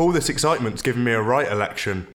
all this excitement's given me a right election.